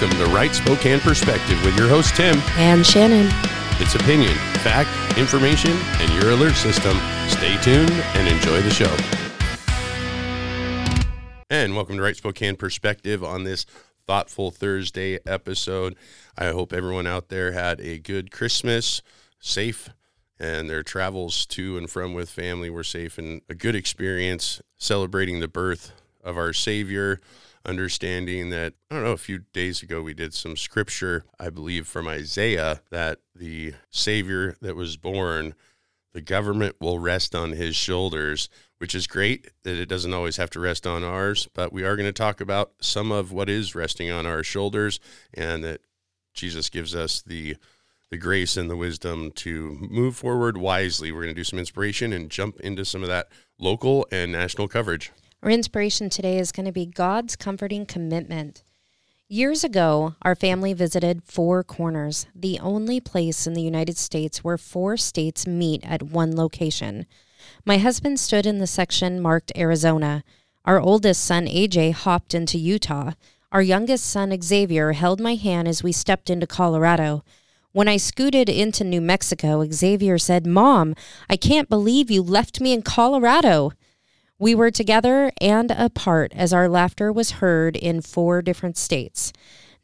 Welcome to Right Spokane Perspective with your host, Tim. And Shannon. It's opinion, fact, information, and your alert system. Stay tuned and enjoy the show. And welcome to Right Spokane Perspective on this thoughtful Thursday episode. I hope everyone out there had a good Christmas, safe, and their travels to and from with family were safe and a good experience celebrating the birth of our Savior understanding that I don't know a few days ago we did some scripture I believe from Isaiah that the savior that was born the government will rest on his shoulders which is great that it doesn't always have to rest on ours but we are going to talk about some of what is resting on our shoulders and that Jesus gives us the the grace and the wisdom to move forward wisely. We're going to do some inspiration and jump into some of that local and national coverage. Our inspiration today is going to be God's comforting commitment. Years ago, our family visited Four Corners, the only place in the United States where four states meet at one location. My husband stood in the section marked Arizona. Our oldest son, AJ, hopped into Utah. Our youngest son, Xavier, held my hand as we stepped into Colorado. When I scooted into New Mexico, Xavier said, Mom, I can't believe you left me in Colorado. We were together and apart as our laughter was heard in four different states.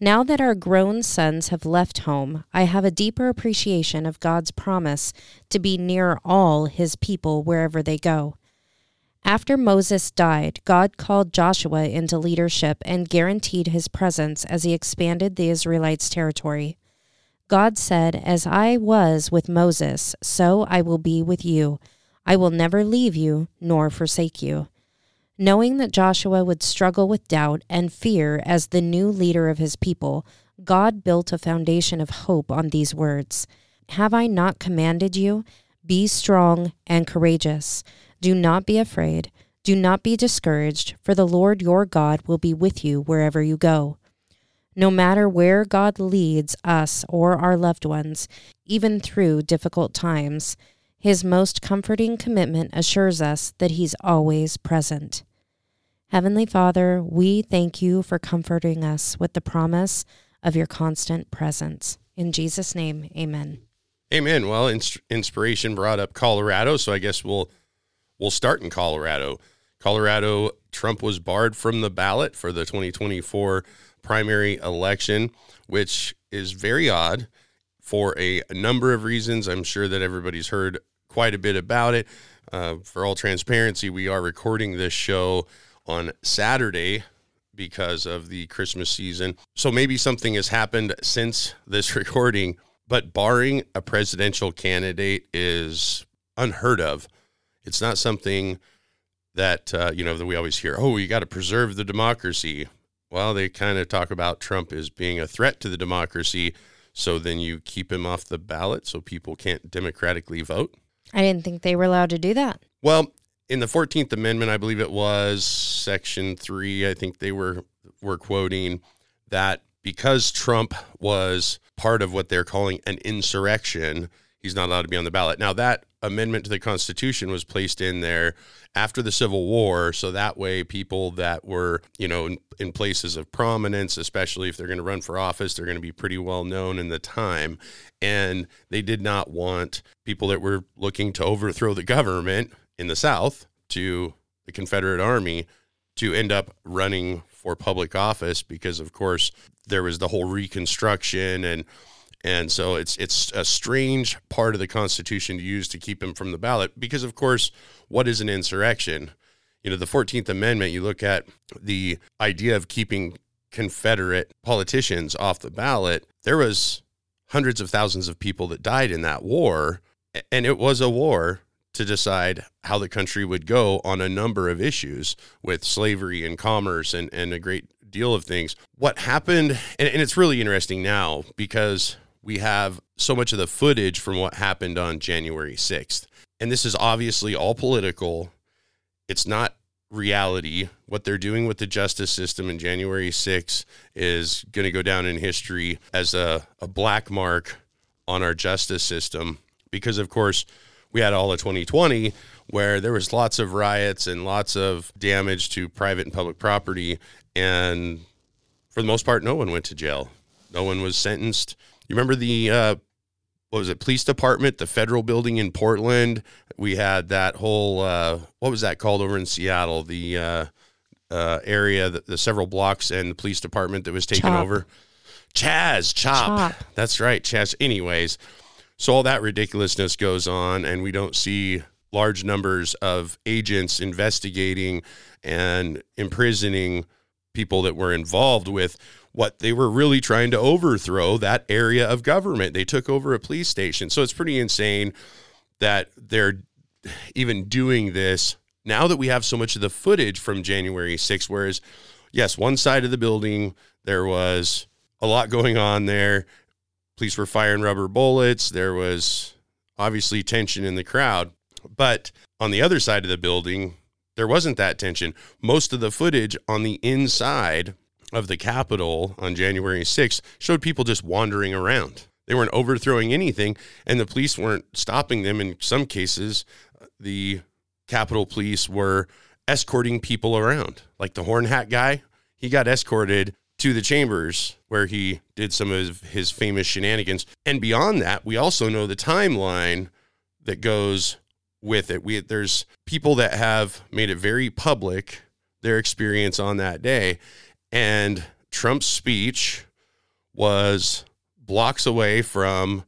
Now that our grown sons have left home, I have a deeper appreciation of God's promise to be near all his people wherever they go. After Moses died, God called Joshua into leadership and guaranteed his presence as he expanded the Israelites' territory. God said, As I was with Moses, so I will be with you. I will never leave you nor forsake you. Knowing that Joshua would struggle with doubt and fear as the new leader of his people, God built a foundation of hope on these words Have I not commanded you? Be strong and courageous. Do not be afraid. Do not be discouraged, for the Lord your God will be with you wherever you go. No matter where God leads us or our loved ones, even through difficult times, his most comforting commitment assures us that He's always present. Heavenly Father, we thank you for comforting us with the promise of your constant presence. In Jesus' name, amen. Amen. Well, ins- inspiration brought up Colorado, so I guess we'll we'll start in Colorado. Colorado, Trump was barred from the ballot for the 2024 primary election, which is very odd for a number of reasons. I'm sure that everybody's heard quite a bit about it. Uh, for all transparency, we are recording this show on Saturday because of the Christmas season. So maybe something has happened since this recording, but barring a presidential candidate is unheard of. It's not something that, uh, you know, that we always hear, oh, you got to preserve the democracy. Well, they kind of talk about Trump as being a threat to the democracy. So then you keep him off the ballot so people can't democratically vote. I didn't think they were allowed to do that. Well, in the 14th Amendment, I believe it was section 3, I think they were were quoting that because Trump was part of what they're calling an insurrection, he's not allowed to be on the ballot. Now that amendment to the Constitution was placed in there after the Civil War, so that way people that were, you know, in, in places of prominence, especially if they're going to run for office, they're going to be pretty well known in the time, and they did not want people that were looking to overthrow the government in the South to the Confederate Army to end up running for public office because of course there was the whole reconstruction and and so it's it's a strange part of the Constitution to use to keep him from the ballot because, of course, what is an insurrection? You know, the 14th Amendment, you look at the idea of keeping Confederate politicians off the ballot, there was hundreds of thousands of people that died in that war. And it was a war to decide how the country would go on a number of issues with slavery and commerce and, and a great deal of things. What happened, and, and it's really interesting now because we have so much of the footage from what happened on January 6th. And this is obviously all political. It's not reality. What they're doing with the justice system in January 6th is going to go down in history as a, a black mark on our justice system because, of course, we had all of 2020 where there was lots of riots and lots of damage to private and public property and for the most part, no one went to jail. No one was sentenced. You remember the uh, what was it? Police department, the federal building in Portland. We had that whole uh, what was that called over in Seattle? The uh, uh, area, the, the, several blocks, and the police department that was taken Chop. over. Chaz Chop. Chop. That's right, Chaz. Anyways, so all that ridiculousness goes on, and we don't see large numbers of agents investigating and imprisoning people that were involved with what they were really trying to overthrow that area of government. They took over a police station. So it's pretty insane that they're even doing this now that we have so much of the footage from January 6th. Whereas, yes, one side of the building, there was a lot going on there. Police were firing rubber bullets. There was obviously tension in the crowd. But on the other side of the building, there wasn't that tension. Most of the footage on the inside of the Capitol on January 6th showed people just wandering around. They weren't overthrowing anything, and the police weren't stopping them. In some cases, the Capitol Police were escorting people around. Like the horn hat guy, he got escorted to the chambers where he did some of his famous shenanigans. And beyond that, we also know the timeline that goes with it. We there's people that have made it very public their experience on that day. And Trump's speech was blocks away from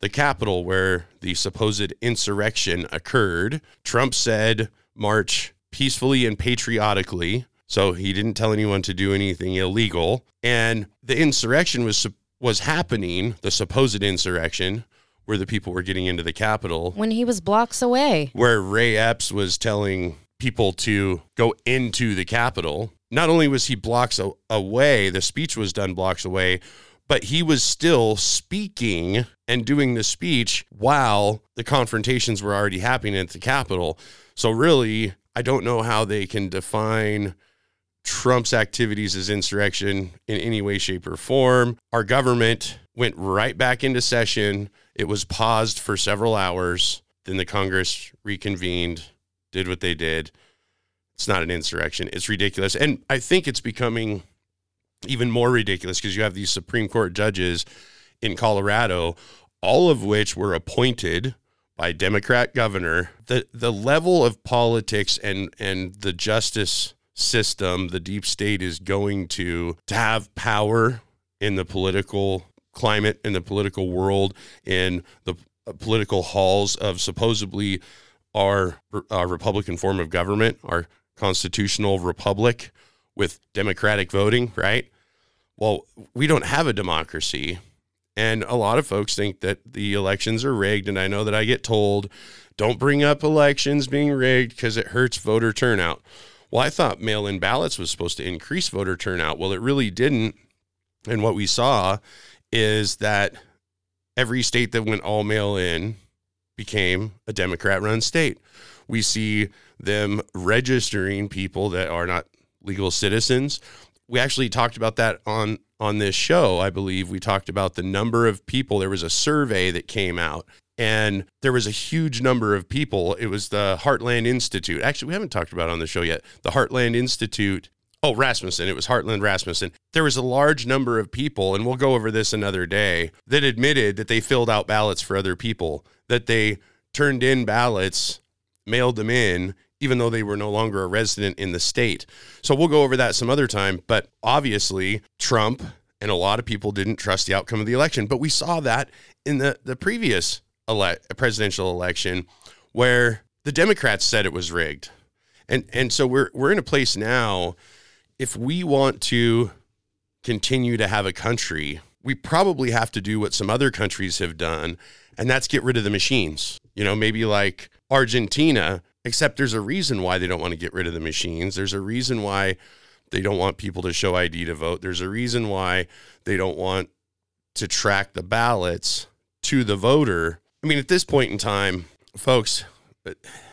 the Capitol where the supposed insurrection occurred. Trump said, march peacefully and patriotically. So he didn't tell anyone to do anything illegal. And the insurrection was was happening, the supposed insurrection, where the people were getting into the Capitol. When he was blocks away. Where Ray Epps was telling people to go into the Capitol not only was he blocks away, the speech was done blocks away, but he was still speaking and doing the speech while the confrontations were already happening at the Capitol. So, really, I don't know how they can define Trump's activities as insurrection in any way, shape, or form. Our government went right back into session. It was paused for several hours. Then the Congress reconvened, did what they did. It's not an insurrection. It's ridiculous. And I think it's becoming even more ridiculous because you have these Supreme Court judges in Colorado, all of which were appointed by Democrat governor. The the level of politics and and the justice system the deep state is going to to have power in the political climate in the political world in the uh, political halls of supposedly our, our Republican form of government, our constitutional republic with democratic voting, right? Well, we don't have a democracy. And a lot of folks think that the elections are rigged. And I know that I get told, don't bring up elections being rigged because it hurts voter turnout. Well, I thought mail in ballots was supposed to increase voter turnout. Well, it really didn't. And what we saw is that every state that went all mail in became a Democrat run state. We see them registering people that are not legal citizens. We actually talked about that on on this show. I believe we talked about the number of people. There was a survey that came out and there was a huge number of people. It was the Heartland Institute. Actually, we haven't talked about on the show yet. The Heartland Institute. Oh, Rasmussen. It was Heartland Rasmussen. There was a large number of people, and we'll go over this another day, that admitted that they filled out ballots for other people, that they turned in ballots, mailed them in, even though they were no longer a resident in the state. So we'll go over that some other time. But obviously, Trump and a lot of people didn't trust the outcome of the election. But we saw that in the, the previous ele- presidential election where the Democrats said it was rigged. And, and so we're, we're in a place now, if we want to continue to have a country, we probably have to do what some other countries have done, and that's get rid of the machines. You know, maybe like Argentina Except there's a reason why they don't want to get rid of the machines. There's a reason why they don't want people to show ID to vote. There's a reason why they don't want to track the ballots to the voter. I mean, at this point in time, folks,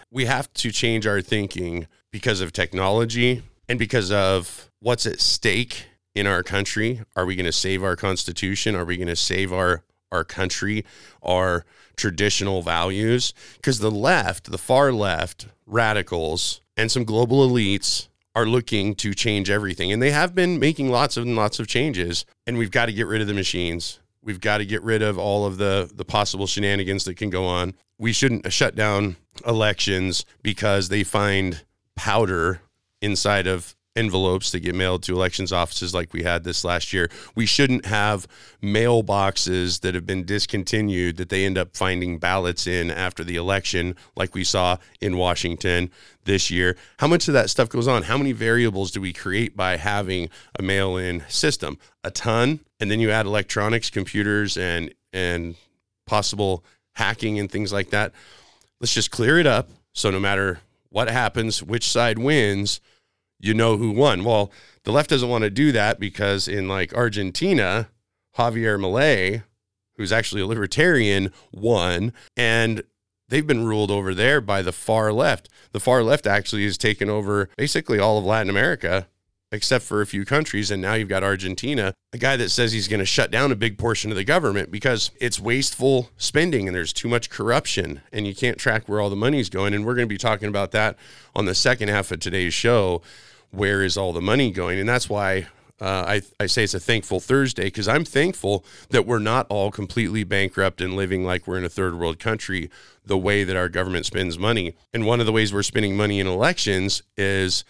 we have to change our thinking because of technology and because of what's at stake in our country. Are we going to save our constitution? Are we going to save our our country, our traditional values. Because the left, the far left, radicals, and some global elites are looking to change everything. And they have been making lots and lots of changes. And we've got to get rid of the machines. We've got to get rid of all of the, the possible shenanigans that can go on. We shouldn't shut down elections because they find powder inside of envelopes that get mailed to elections offices like we had this last year. We shouldn't have mailboxes that have been discontinued that they end up finding ballots in after the election, like we saw in Washington this year. How much of that stuff goes on? How many variables do we create by having a mail in system? A ton. And then you add electronics, computers, and and possible hacking and things like that. Let's just clear it up. So no matter what happens, which side wins, you know who won. Well, the left doesn't want to do that because in like Argentina, Javier Milei, who's actually a libertarian, won. And they've been ruled over there by the far left. The far left actually has taken over basically all of Latin America, except for a few countries. And now you've got Argentina, a guy that says he's going to shut down a big portion of the government because it's wasteful spending and there's too much corruption and you can't track where all the money's going. And we're going to be talking about that on the second half of today's show where is all the money going? And that's why uh, I, I say it's a thankful Thursday because I'm thankful that we're not all completely bankrupt and living like we're in a third world country the way that our government spends money. And one of the ways we're spending money in elections is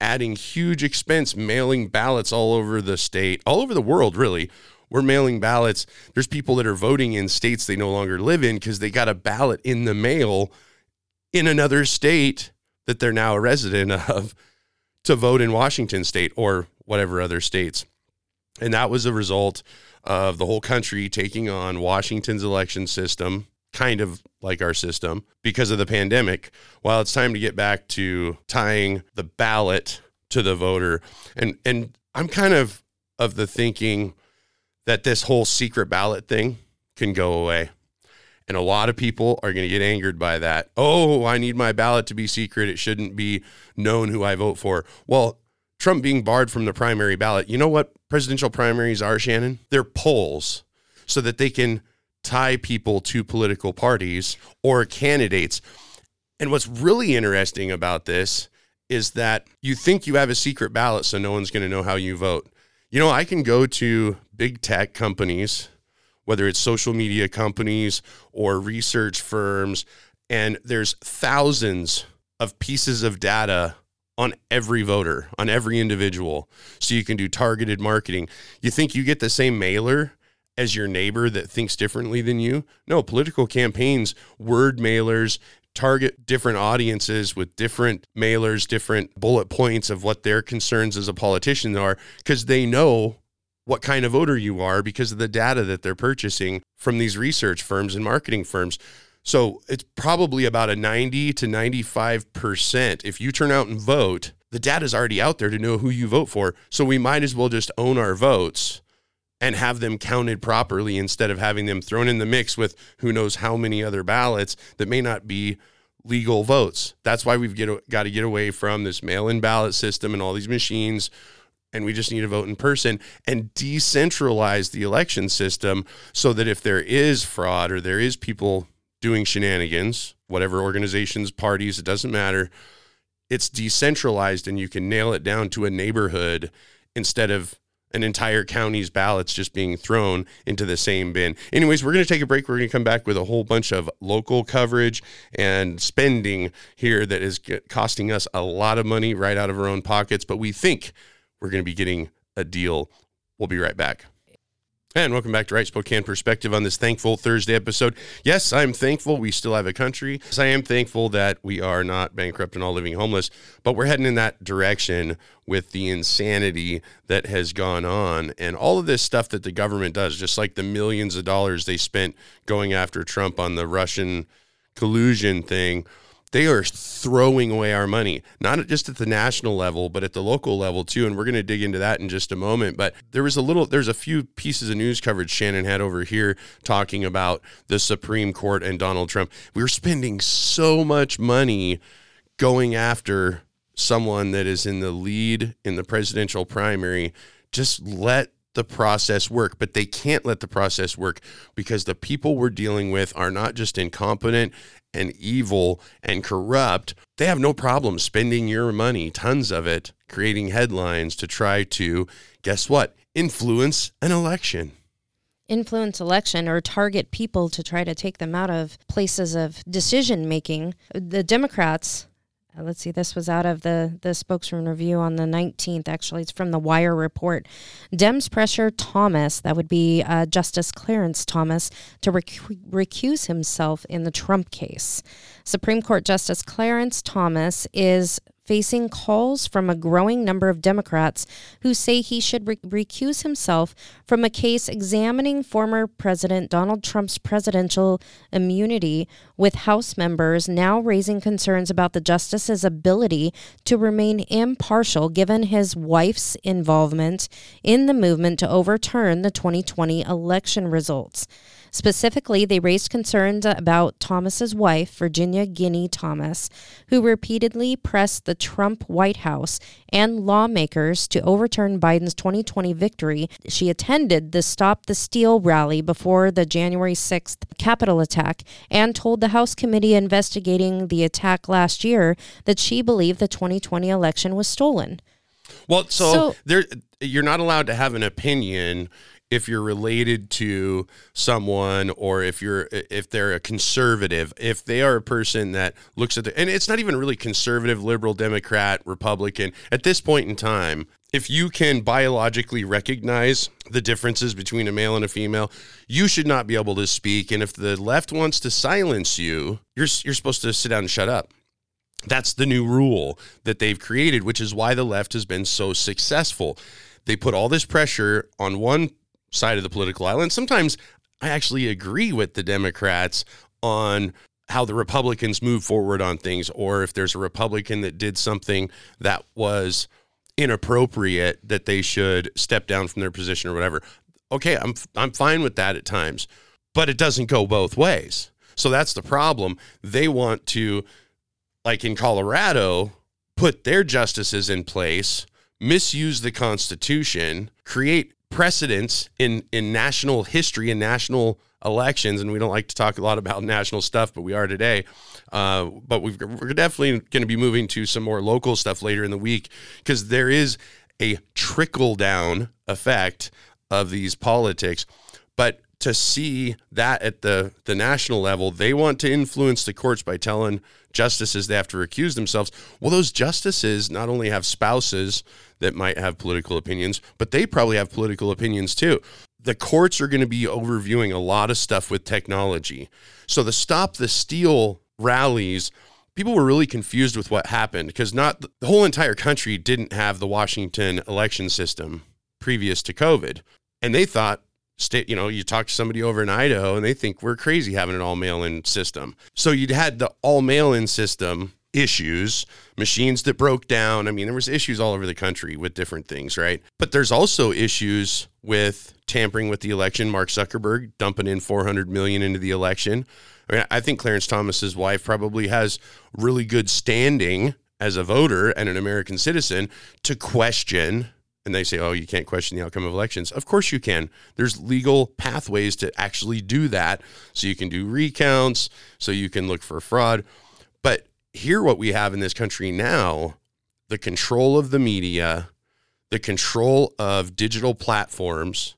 adding huge expense, mailing ballots all over the state, all over the world, really. We're mailing ballots. There's people that are voting in states they no longer live in because they got a ballot in the mail in another state that they're now a resident of to vote in Washington state or whatever other states. And that was a result of the whole country taking on Washington's election system, kind of like our system, because of the pandemic. While it's time to get back to tying the ballot to the voter. And and I'm kind of of the thinking that this whole secret ballot thing can go away. And a lot of people are going to get angered by that. Oh, I need my ballot to be secret. It shouldn't be known who I vote for. Well, Trump being barred from the primary ballot, you know what presidential primaries are, Shannon? They're polls so that they can tie people to political parties or candidates. And what's really interesting about this is that you think you have a secret ballot so no one's going to know how you vote. You know, I can go to big tech companies whether it's social media companies or research firms. And there's thousands of pieces of data on every voter, on every individual. So you can do targeted marketing. You think you get the same mailer as your neighbor that thinks differently than you? No, political campaigns, word mailers, target different audiences with different mailers, different bullet points of what their concerns as a politician are, because they know what kind of voter you are because of the data that they're purchasing from these research firms and marketing firms. So it's probably about a 90 to 95%. If you turn out and vote, the data is already out there to know who you vote for. So we might as well just own our votes and have them counted properly instead of having them thrown in the mix with who knows how many other ballots that may not be legal votes. That's why we've get, got to get away from this mail in ballot system and all these machines and we just need to vote in person and decentralize the election system so that if there is fraud or there is people doing shenanigans, whatever organizations, parties, it doesn't matter, it's decentralized and you can nail it down to a neighborhood instead of an entire county's ballots just being thrown into the same bin. Anyways, we're going to take a break. We're going to come back with a whole bunch of local coverage and spending here that is costing us a lot of money right out of our own pockets, but we think we're going to be getting a deal. We'll be right back. And welcome back to Right Spokane Perspective on this thankful Thursday episode. Yes, I'm thankful we still have a country. Yes, I am thankful that we are not bankrupt and all living homeless, but we're heading in that direction with the insanity that has gone on and all of this stuff that the government does, just like the millions of dollars they spent going after Trump on the Russian collusion thing they are throwing away our money, not just at the national level, but at the local level too. And we're going to dig into that in just a moment. But there was a little, there's a few pieces of news coverage Shannon had over here talking about the Supreme Court and Donald Trump. We are spending so much money going after someone that is in the lead in the presidential primary. Just let the process work, but they can't let the process work because the people we're dealing with are not just incompetent and evil and corrupt, they have no problem spending your money, tons of it, creating headlines to try to, guess what, influence an election. Influence election or target people to try to take them out of places of decision making. The Democrats uh, let's see, this was out of the, the spokesman review on the 19th. Actually, it's from the Wire report. Dems pressure Thomas, that would be uh, Justice Clarence Thomas, to rec- recuse himself in the Trump case. Supreme Court Justice Clarence Thomas is facing calls from a growing number of Democrats who say he should re- recuse himself from a case examining former President Donald Trump's presidential immunity, with House members now raising concerns about the justice's ability to remain impartial given his wife's involvement in the movement to overturn the 2020 election results. Specifically, they raised concerns about Thomas's wife, Virginia Ginny Thomas, who repeatedly pressed the Trump White House and lawmakers to overturn Biden's 2020 victory. She attended the Stop the Steal rally before the January 6th Capitol attack and told the House committee investigating the attack last year that she believed the 2020 election was stolen. Well, so, so there you're not allowed to have an opinion if you're related to someone or if you're if they're a conservative if they are a person that looks at the and it's not even really conservative liberal democrat republican. At this point in time if you can biologically recognize the differences between a male and a female you should not be able to speak. And if the left wants to silence you you're you're supposed to sit down and shut up. That's the new rule that they've created which is why the left has been so successful. They put all this pressure on one side of the political aisle. And sometimes I actually agree with the Democrats on how the Republicans move forward on things, or if there's a Republican that did something that was inappropriate, that they should step down from their position or whatever. Okay, I'm I'm fine with that at times, but it doesn't go both ways. So that's the problem. They want to, like in Colorado, put their justices in place, misuse the Constitution, create precedents in in national history and national elections, and we don't like to talk a lot about national stuff, but we are today. Uh, but we are definitely going to be moving to some more local stuff later in the week because there is a trickle down effect of these politics. But to see that at the the national level, they want to influence the courts by telling justices they have to recuse themselves. Well, those justices not only have spouses that might have political opinions, but they probably have political opinions too. The courts are going to be overviewing a lot of stuff with technology. So the stop the steal rallies, people were really confused with what happened because not the whole entire country didn't have the Washington election system previous to COVID. And they thought state, you know, you talk to somebody over in Idaho and they think we're crazy having an all mail in system. So you'd had the all mail in system issues, machines that broke down. I mean, there was issues all over the country with different things, right? But there's also issues with tampering with the election. Mark Zuckerberg dumping in 400 million into the election. I mean, I think Clarence Thomas's wife probably has really good standing as a voter and an American citizen to question and they say, oh, you can't question the outcome of elections. Of course you can. There's legal pathways to actually do that. So you can do recounts, so you can look for fraud. But here, what we have in this country now the control of the media, the control of digital platforms,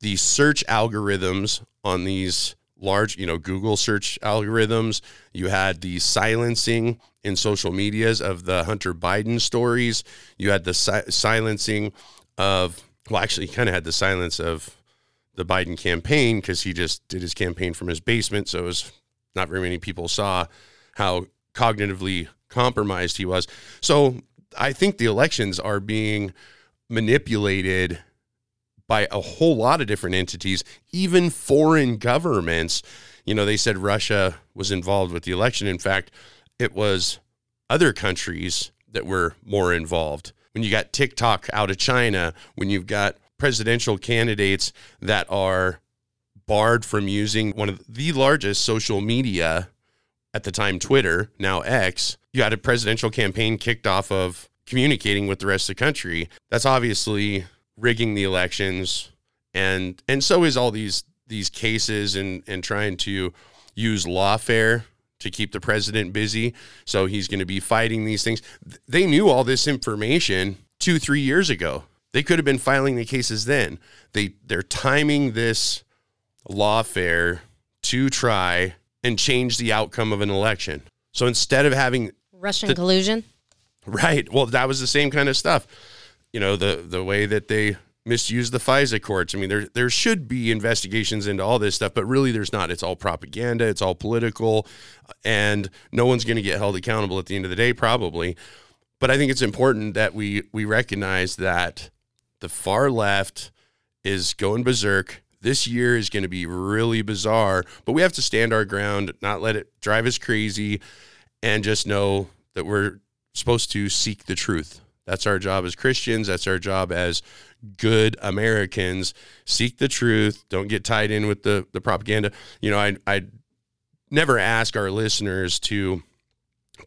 the search algorithms on these large, you know, Google search algorithms. You had the silencing in social medias of the Hunter Biden stories. You had the si- silencing of, well, actually, kind of had the silence of the Biden campaign because he just did his campaign from his basement. So it was not very many people saw how cognitively compromised he was. So I think the elections are being manipulated by a whole lot of different entities, even foreign governments. You know, they said Russia was involved with the election. In fact, it was other countries that were more involved. When you got TikTok out of China, when you've got presidential candidates that are barred from using one of the largest social media at the time, Twitter, now X, you had a presidential campaign kicked off of communicating with the rest of the country. That's obviously rigging the elections and and so is all these these cases and and trying to use lawfare to keep the president busy. So he's going to be fighting these things. They knew all this information two, three years ago. They could have been filing the cases then. They they're timing this lawfare to try and change the outcome of an election. So instead of having Russian the, collusion, right? Well, that was the same kind of stuff. You know, the the way that they misuse the FISA courts. I mean, there there should be investigations into all this stuff, but really there's not. It's all propaganda. It's all political, and no one's going to get held accountable at the end of the day, probably. But I think it's important that we we recognize that the far left is going berserk. This year is going to be really bizarre, but we have to stand our ground, not let it drive us crazy, and just know that we're supposed to seek the truth. That's our job as Christians. That's our job as good Americans. Seek the truth. Don't get tied in with the the propaganda. You know, I I never ask our listeners to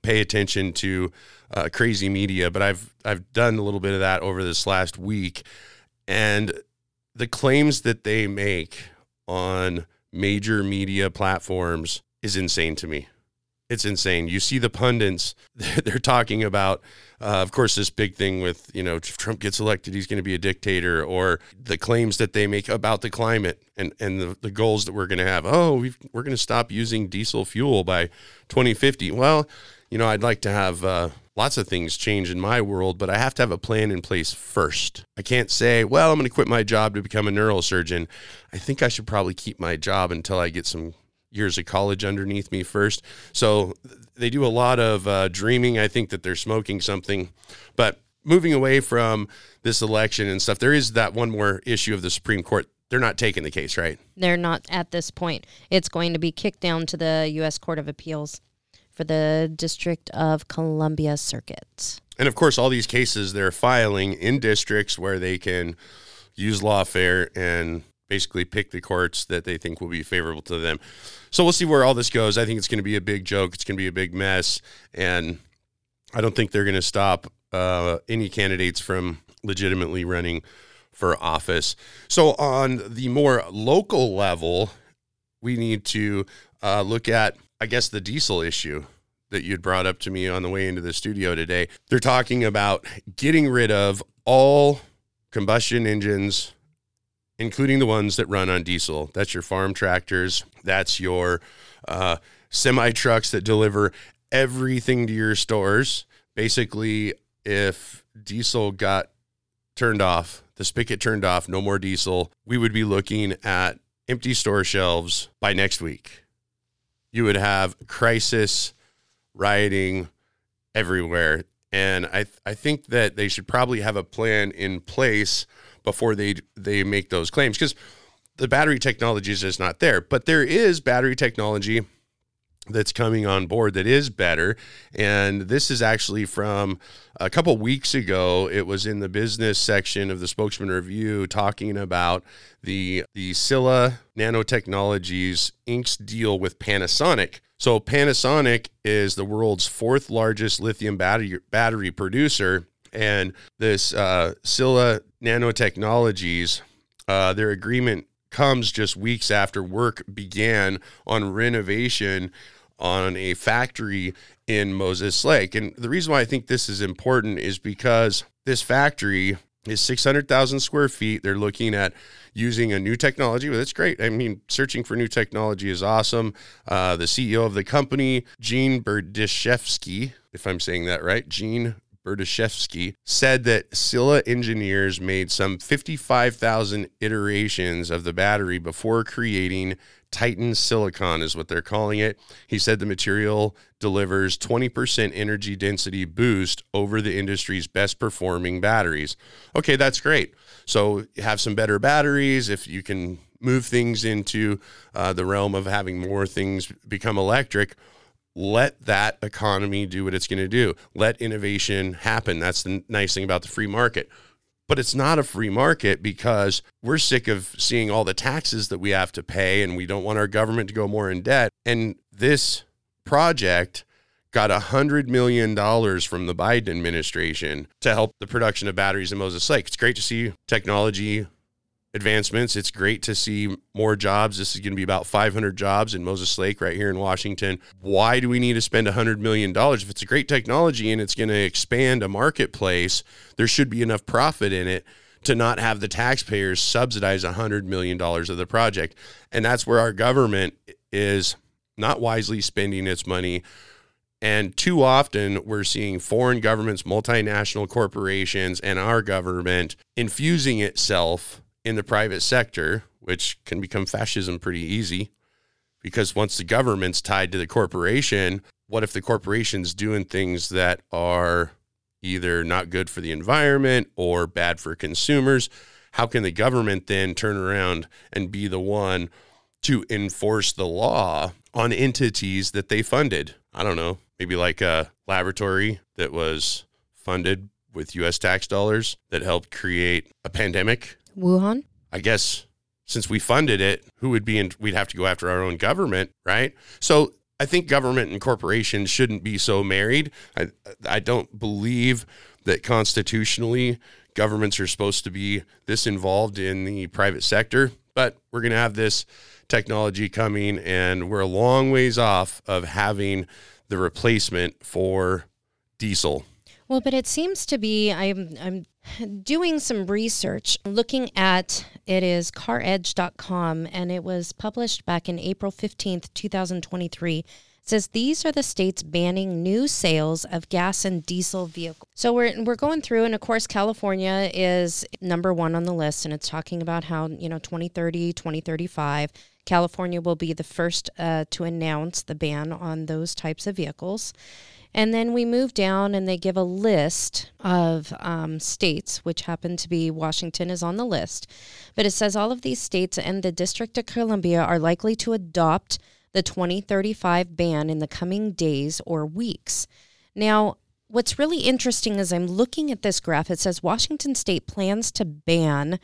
pay attention to uh, crazy media, but I've I've done a little bit of that over this last week, and the claims that they make on major media platforms is insane to me. It's insane. You see the pundits; they're talking about, uh, of course, this big thing with you know, if Trump gets elected, he's going to be a dictator, or the claims that they make about the climate and and the, the goals that we're going to have. Oh, we are going to stop using diesel fuel by 2050. Well, you know, I'd like to have uh, lots of things change in my world, but I have to have a plan in place first. I can't say, well, I'm going to quit my job to become a neurosurgeon. I think I should probably keep my job until I get some years of college underneath me first. So they do a lot of uh, dreaming. I think that they're smoking something. But moving away from this election and stuff, there is that one more issue of the Supreme Court. They're not taking the case, right? They're not at this point. It's going to be kicked down to the U.S. Court of Appeals for the District of Columbia Circuit. And of course, all these cases they're filing in districts where they can use lawfare and basically pick the courts that they think will be favorable to them. So we'll see where all this goes. I think it's going to be a big joke. It's going to be a big mess. And I don't think they're going to stop uh, any candidates from legitimately running for office. So, on the more local level, we need to uh, look at I guess the diesel issue that you'd brought up to me on the way into the studio today. They're talking about getting rid of all combustion engines, including the ones that run on diesel. That's your farm tractors, that's your uh, semi trucks that deliver everything to your stores. Basically, if diesel got turned off, the spigot turned off, no more diesel, we would be looking at empty store shelves by next week you would have crisis rioting everywhere. And I th- I think that they should probably have a plan in place before they they make those claims because the battery technology is just not there. But there is battery technology that's coming on board that is better. And this is actually from a couple weeks ago. It was in the business section of the Spokesman Review talking about the the Sila Nanotechnologies Inc.'s deal with Panasonic. So Panasonic is the world's fourth largest lithium battery battery producer, and this uh, Sila Nanotechnologies, uh, their agreement comes just weeks after work began on renovation on a factory in Moses Lake. And the reason why I think this is important is because this factory is 600,000 square feet. They're looking at using a new technology. Well, that's great. I mean, searching for new technology is awesome. Uh, the CEO of the company, Gene Berdichevsky, if I'm saying that right, Gene Berdichevsky, said that Sila engineers made some 55,000 iterations of the battery before creating Titan Silicon, is what they're calling it. He said the material delivers 20% energy density boost over the industry's best performing batteries. Okay, that's great. So, have some better batteries. If you can move things into uh, the realm of having more things become electric, let that economy do what it's going to do. Let innovation happen. That's the nice thing about the free market. But it's not a free market because we're sick of seeing all the taxes that we have to pay and we don't want our government to go more in debt. And this project got a hundred million dollars from the Biden administration to help the production of batteries in Moses Lake. It's great to see technology advancements. It's great to see more jobs. This is going to be about 500 jobs in Moses Lake right here in Washington. Why do we need to spend $100 million? If it's a great technology and it's going to expand a marketplace, there should be enough profit in it to not have the taxpayers subsidize $100 million of the project. And that's where our government is not wisely spending its money. And too often, we're seeing foreign governments, multinational corporations, and our government infusing itself in the private sector, which can become fascism pretty easy. Because once the government's tied to the corporation, what if the corporation's doing things that are either not good for the environment or bad for consumers? How can the government then turn around and be the one to enforce the law on entities that they funded? I don't know, maybe like a laboratory that was funded with US tax dollars that helped create a pandemic Wuhan? I guess since we funded it, who would be in, we'd have to go after our own government, right? So I think government and corporations shouldn't be so married. I, I don't believe that constitutionally governments are supposed to be this involved in the private sector, but we're going to have this technology coming and we're a long ways off of having the replacement for diesel. Well, but it seems to be I'm I'm doing some research looking at it is caredge.com and it was published back in April 15th, 2023 says these are the states banning new sales of gas and diesel vehicles. So we're we're going through and of course California is number 1 on the list and it's talking about how, you know, 2030, 2035 California will be the first uh, to announce the ban on those types of vehicles. And then we move down and they give a list of um, states, which happen to be Washington is on the list. But it says all of these states and the District of Columbia are likely to adopt the 2035 ban in the coming days or weeks. Now, what's really interesting is I'm looking at this graph. It says Washington state plans to ban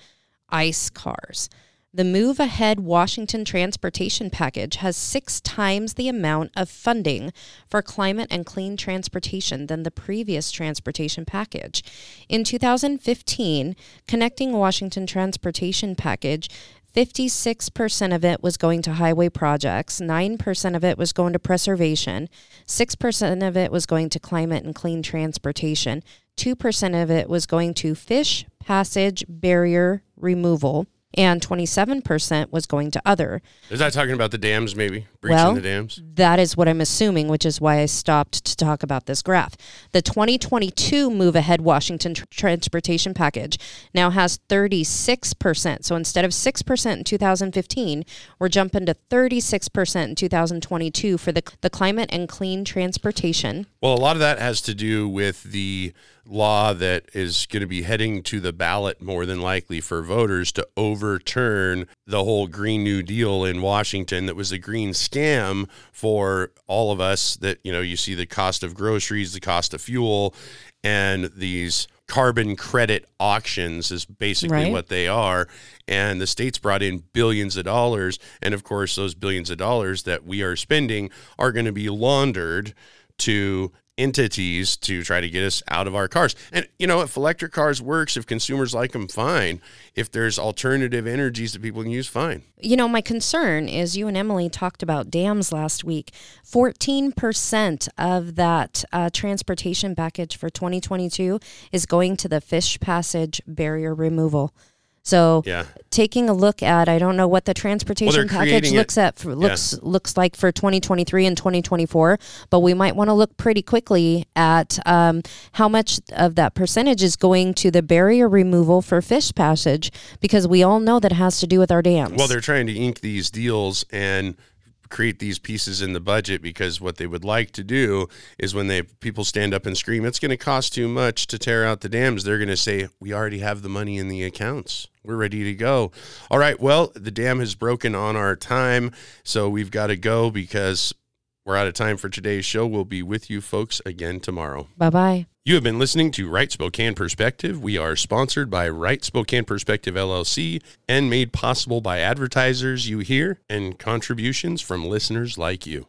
ICE cars. The Move Ahead Washington Transportation Package has six times the amount of funding for climate and clean transportation than the previous transportation package. In 2015, Connecting Washington Transportation Package 56% of it was going to highway projects, 9% of it was going to preservation, 6% of it was going to climate and clean transportation, 2% of it was going to fish passage barrier removal, and 27% was going to other. Is that talking about the dams, maybe? Breaching well, the dams? That is what I'm assuming, which is why I stopped to talk about this graph. The 2022 Move Ahead Washington tr- Transportation Package now has 36%. So instead of 6% in 2015, we're jumping to 36% in 2022 for the, the climate and clean transportation. Well, a lot of that has to do with the law that is going to be heading to the ballot more than likely for voters to overturn the whole Green New Deal in Washington that was a green scam for all of us that you know you see the cost of groceries, the cost of fuel and these carbon credit auctions is basically Right. what they are and the states brought in billions of dollars and of course those billions of dollars that we are spending are going to be laundered to entities to try to get us out of our cars. And you know, if electric cars works, if consumers like them, fine. If there's alternative energies that people can use, fine. You know, my concern is you and Emily talked about dams last week. 14% of that uh, transportation package for 2022 is going to the fish passage barrier removal. So, Yeah. taking a look at, I don't know what the transportation they're package creating it- looks at for, looks looks like for 2023 and 2024, but we might want to look pretty quickly at um, how much of that percentage is going to the barrier removal for fish passage, because we all know that has to do with our dams. Well, they're trying to ink these deals and create these pieces in the budget because what they would like to do is when they people stand up and scream it's going to cost too much to tear out the dams they're going to say we already have the money in the accounts. We're ready to go. All right well the dam has broken on our time so we've got to go because we're out of time for today's show we'll be with you folks again tomorrow bye bye. you have been listening to Right Spokane Perspective. We are sponsored by Right Spokane Perspective LLC and made possible by advertisers you hear and contributions from listeners like you.